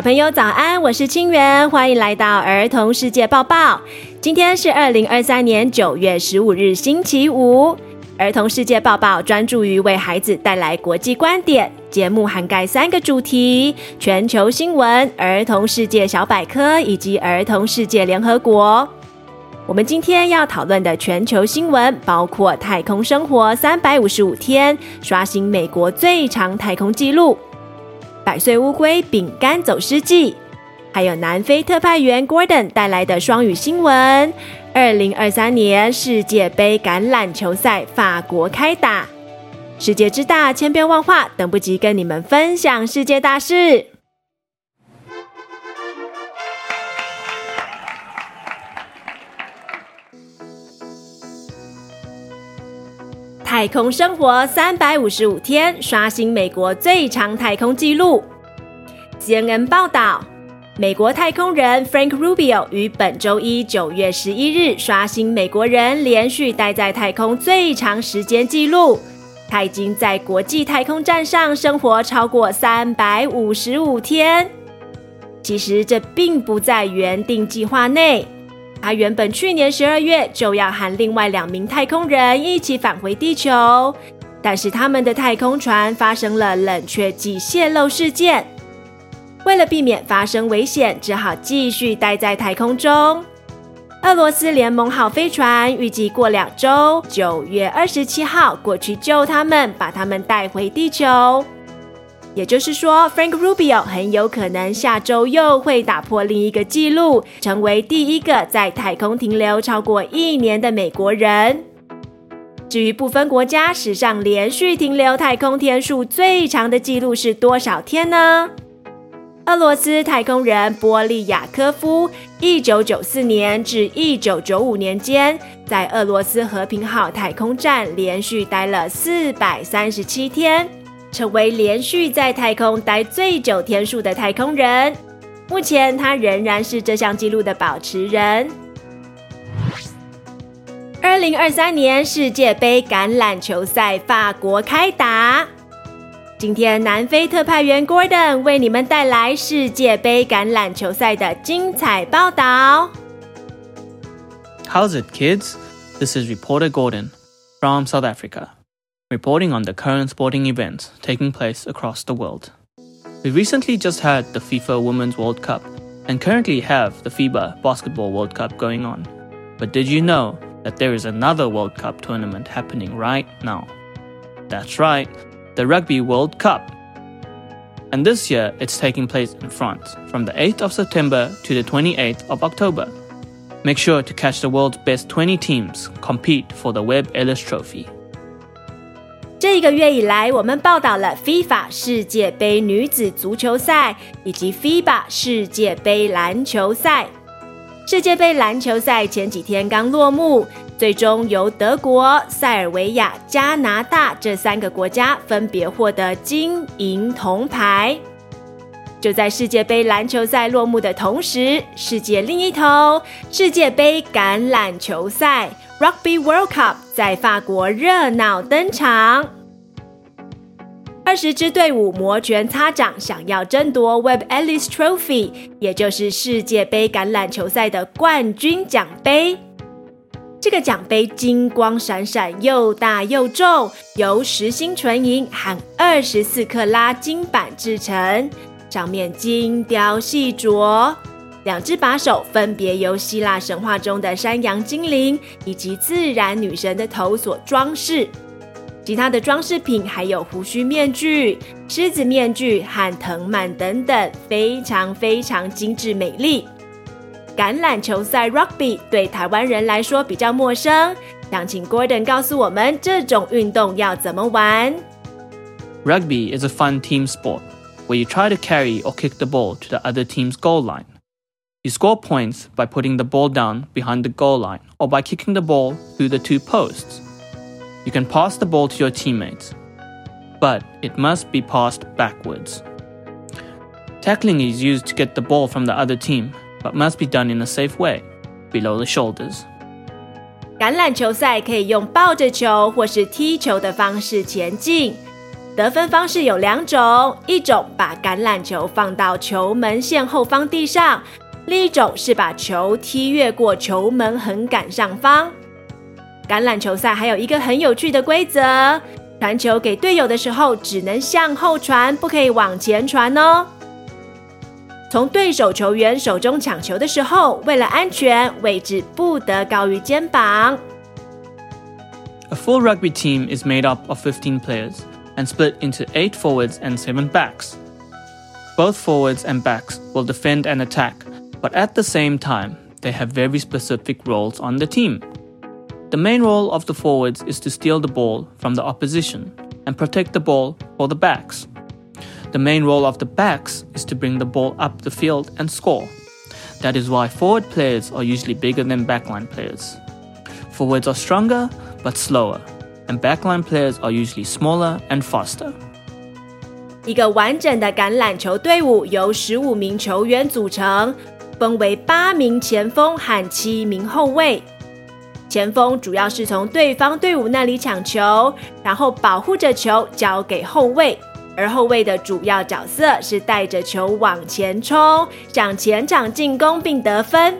小朋友早安，我是清源，欢迎来到儿童世界报报。今天是二零二三年九月十五日，星期五。儿童世界报报专注于为孩子带来国际观点，节目涵盖三个主题：全球新闻、儿童世界小百科以及儿童世界联合国。我们今天要讨论的全球新闻包括太空生活三百五十五天，刷新美国最长太空纪录；百岁乌龟饼干走失记，还有南非特派员 Gordon 带来的双语新闻。二零二三年世界杯橄榄球赛法国开打，世界之大，千变万化，等不及跟你们分享世界大事。太空生活三百五十五天，刷新美国最长太空纪录。CNN 报道，美国太空人 Frank Rubio 于本周一九月十一日刷新美国人连续待在太空最长时间纪录。他已经在国际太空站上生活超过三百五十五天。其实这并不在原定计划内。他原本去年十二月就要和另外两名太空人一起返回地球，但是他们的太空船发生了冷却剂泄漏事件。为了避免发生危险，只好继续待在太空中。俄罗斯联盟号飞船预计过两周，九月二十七号过去救他们，把他们带回地球。也就是说，Frank Rubio 很有可能下周又会打破另一个纪录，成为第一个在太空停留超过一年的美国人。至于不分国家史上连续停留太空天数最长的纪录是多少天呢？俄罗斯太空人波利亚科夫，一九九四年至一九九五年间，在俄罗斯和平号太空站连续待了四百三十七天。成为连续在太空待最久天数的太空人，目前他仍然是这项纪录的保持人。二零二三年世界杯橄榄球赛法国开打，今天南非特派员 Gordon 为你们带来世界杯橄榄球赛的精彩报道。How's it, kids? This is reporter Gordon from South Africa. Reporting on the current sporting events taking place across the world. We recently just had the FIFA Women's World Cup and currently have the FIBA Basketball World Cup going on. But did you know that there is another World Cup tournament happening right now? That's right, the Rugby World Cup. And this year it's taking place in France from the 8th of September to the 28th of October. Make sure to catch the world's best 20 teams compete for the Webb Ellis Trophy. 这一个月以来，我们报道了 FIFA 世界杯女子足球赛以及 FIBA 世界杯篮球赛。世界杯篮球赛前几天刚落幕，最终由德国、塞尔维亚、加拿大这三个国家分别获得金银铜牌。就在世界杯篮球赛落幕的同时，世界另一头，世界杯橄榄球赛 Rugby World Cup 在法国热闹登场。二十支队伍摩拳擦掌，想要争夺 Webb Ellis Trophy，也就是世界杯橄榄球赛的冠军奖杯。这个奖杯金光闪闪，又大又重，由实心纯银和二十四克拉金板制成。上面精雕细琢，两只把手分别由希腊神话中的山羊精灵以及自然女神的头所装饰。其他的装饰品还有胡须面具、狮子面具和藤蔓等等，非常非常精致美丽。橄榄球赛 Rugby 对台湾人来说比较陌生，想请 Gordon 告诉我们这种运动要怎么玩。Rugby is a fun team sport. where you try to carry or kick the ball to the other team's goal line. You score points by putting the ball down behind the goal line or by kicking the ball through the two posts. You can pass the ball to your teammates, but it must be passed backwards. Tackling is used to get the ball from the other team, but must be done in a safe way, below the shoulders. 橄榄球赛可以用抱着球或是踢球的方式前进。 得分方式有两种，一种把橄榄球放到球门线后方地上， 另一种是把球踢越过球门横杆上方。橄榄球赛还有一个很有趣的规则：传球给队友的时候，只能向后传，不可以往前传哦。从对手球员手中抢球的时候，为了安全，位置不得高于肩膀。A full rugby team is made up of 15 players and split into 8 forwards and 7 backs. Both forwards and backs will defend and attack, but at the same time, they have very specific roles on the team. The main role of the forwards is to steal the ball from the opposition and protect the ball for the backs. The main role of the backs is to bring the ball up the field and score. That is why forward players are usually bigger than backline players. Forwards are stronger but slower, and backline players are usually smaller and faster. 一个完整的橄榄球队伍由十五名球员组成， 分为八名前锋和七名后卫。前锋主要是从对方队伍那里抢球，然后保护着球交给后卫，而后卫的主要角色是带着球往前冲，向前场进攻并得分。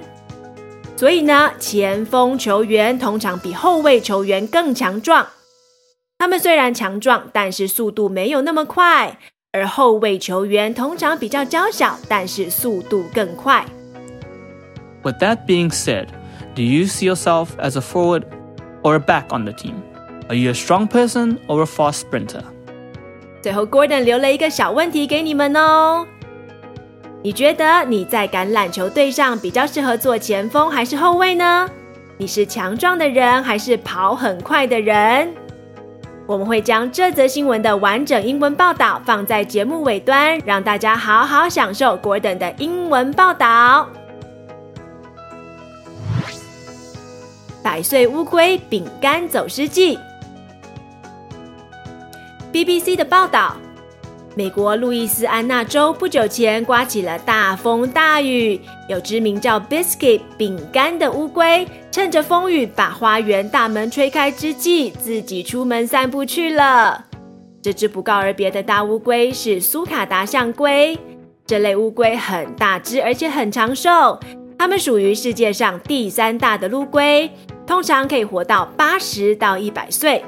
所以呢，前锋球员通常比后卫球员更强壮。他们虽然强壮，但是速度没有那么快，而后卫球员通常比较娇小，但是速度更快。With that being said, Do you see yourself as a forward or a back on the team? Are you a strong person or a fast sprinter? 最后，Gordon 留了一个小问题给你们哦。你觉得你在橄榄球队上比较适合做前锋还是后卫呢？你是强壮的人还是跑很快的人？我们会将这则新闻的完整英文报道放在节目尾端，让大家好好享受 Gordon 的英文报道。百岁乌龟饼干走失记。BBC 的报道：美国路易斯安那州不久前刮起了大风大雨，有只名叫 Biscuit 饼干的乌龟，趁着风雨把花园大门吹开之际，自己出门散步去了。这只不告而别的大乌龟是苏卡达象龟，这类乌龟很大只，而且很长寿，它们属于世界上第三大的陆龟。通常可以活到八十到一百岁，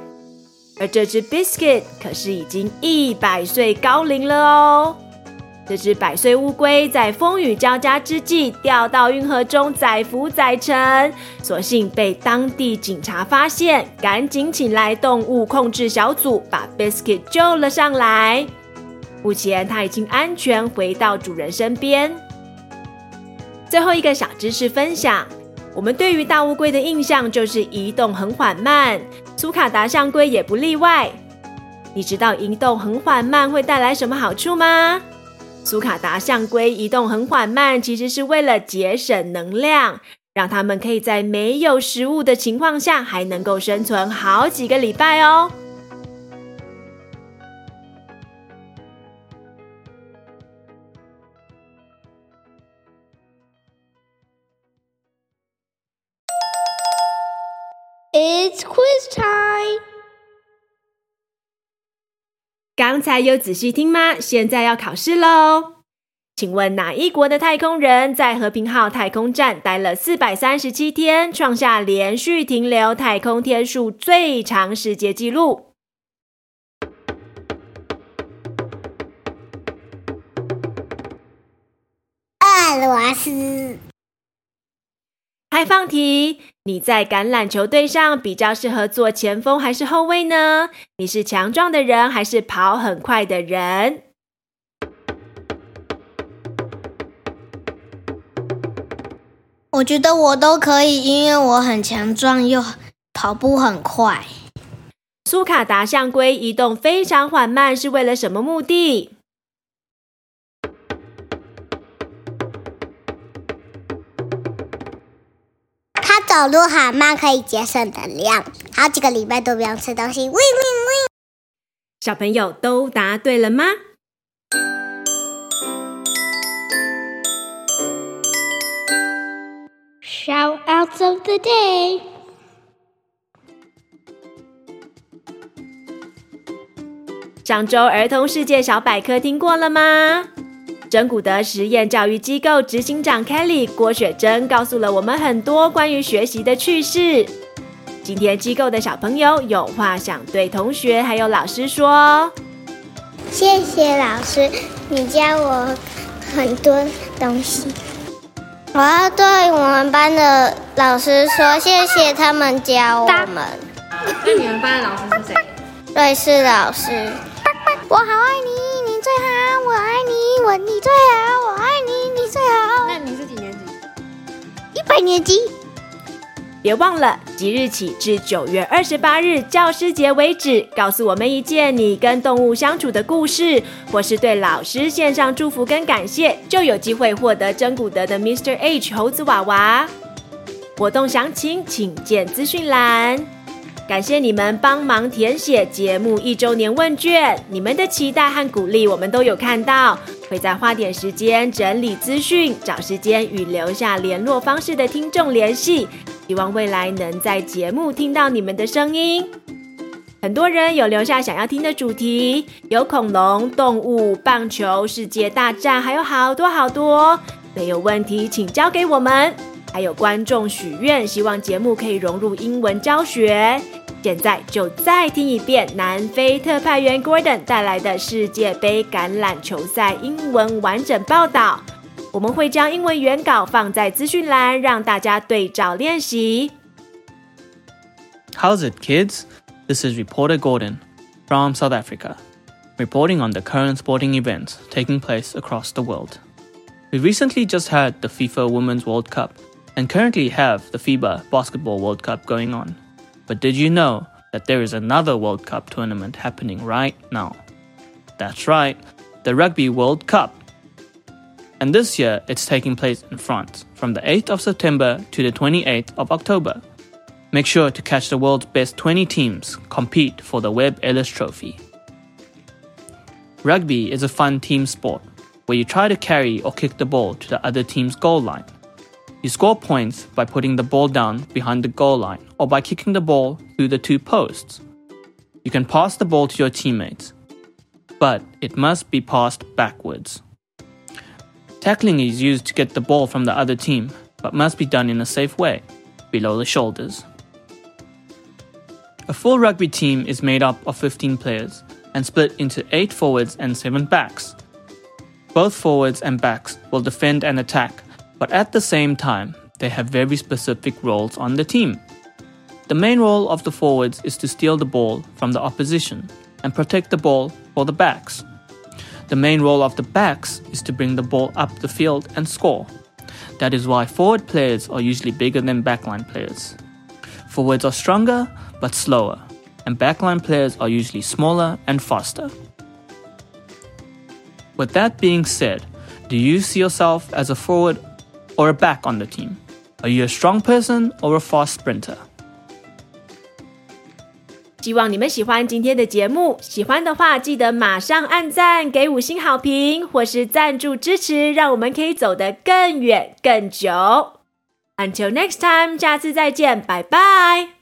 而这只 Biscuit 可是已经一百岁高龄了哦。这只百岁乌龟在风雨交加之际掉到运河中载浮载沉，所幸被当地警察发现，赶紧请来动物控制小组把 Biscuit 救了上来。目前它已经安全回到主人身边。最后一个小知识分享。我们对于大乌龟的印象就是移动很缓慢，苏卡达象龟也不例外。你知道移动很缓慢会带来什么好处吗？苏卡达象龟移动很缓慢，其实是为了节省能量，让它们可以在没有食物的情况下还能够生存好几个礼拜哦。It's quiz time！刚才有仔细听吗？现在要考试喽！请问哪一国的太空人在和平号太空站待了四百三十七天，创下连续停留太空天数最长世界纪录？俄罗斯。开放题：你在橄榄球队上比较适合做前锋还是后卫呢？你是强壮的人还是跑很快的人？我觉得我都可以，因为我很强壮又跑步很快。苏卡达象龟移动非常缓慢，是为了什么目的？走路很慢，可以节省能量，好几个礼拜都不用吃东西。喂喂喂！小朋友都答对了吗？Shoutouts of the day。上周儿童世界小百科听过了吗？珍古德实验教育机构执行长 Kelly 郭雪珍告诉了我们很多关于学习的趣事。今天机构的小朋友有话想对同学还有老师说。谢谢老师，你教我很多东西。我要对我们班的老师说谢谢，他们教我们。那你们班的老师是谁？瑞士老师。我好爱你，爱你，我你最好，我爱你，你最好。那你是几年级？一百年级。别忘了，即日起至九月二十八日教师节为止，告诉我们一件你跟动物相处的故事，或是对老师献上祝福跟感谢，就有机会获得真古德的 Mr. H 猴子娃娃。活动详情请见资讯栏。感谢你们帮忙填写节目一周年问卷，你们的期待和鼓励我们都有看到，会再花点时间整理资讯，找时间与留下联络方式的听众联系。希望未来能在节目听到你们的声音。很多人有留下想要听的主题，有恐龙、动物、棒球、世界大战，还有好多好多。没有问题，请交给我们。还有观众许愿，希望节目可以融入英文教学。现在就再听一遍南非特派员 Gordon 带来的世界杯橄榄球赛英文完整报道。我们会将英文原稿放在资讯栏，让大家对照练习。How's it, kids? This is reporter Gordon from South Africa, reporting on the current sporting events taking place across the world. We recently just had the FIFA Women's World Cup and currently have the FIBA Basketball World Cup going on. But did you know that there is another World Cup tournament happening right now? That's right, the Rugby World Cup and this year it's taking place in France from the 8th of September to the 28th of October. Make sure to catch the world's best 20 teams compete for the Webb Ellis Trophy. Rugby is a fun team sport where you try to carry or kick the ball to the other team's goal line. You score points by putting the ball down behind the goal line or by kicking the ball through the two posts. You can pass the ball to your teammates, but it must be passed backwards. Tackling is used to get the ball from the other team, but must be done in a safe way, below the shoulders. A full rugby team is made up of 15 players and split into 8 forwards and 7 backs. Both forwards and backs will defend and attack, but at the same time, they have very specific roles on the team. The main role of the forwards is to steal the ball from the opposition and protect the ball for the backs. The main role of the backs is to bring the ball up the field and score. That is why forward players are usually bigger than backline players. Forwards are stronger but slower, and backline players are usually smaller and faster. With that being said, do you see yourself as a forward or a back on the team? Are you a strong person or a fast sprinter? 希望你们喜欢今天的节目，喜欢的话记得马上按赞、给五星好评，或是赞助支持，让我们可以走得更远、更久。Until next time，下次再见，拜拜。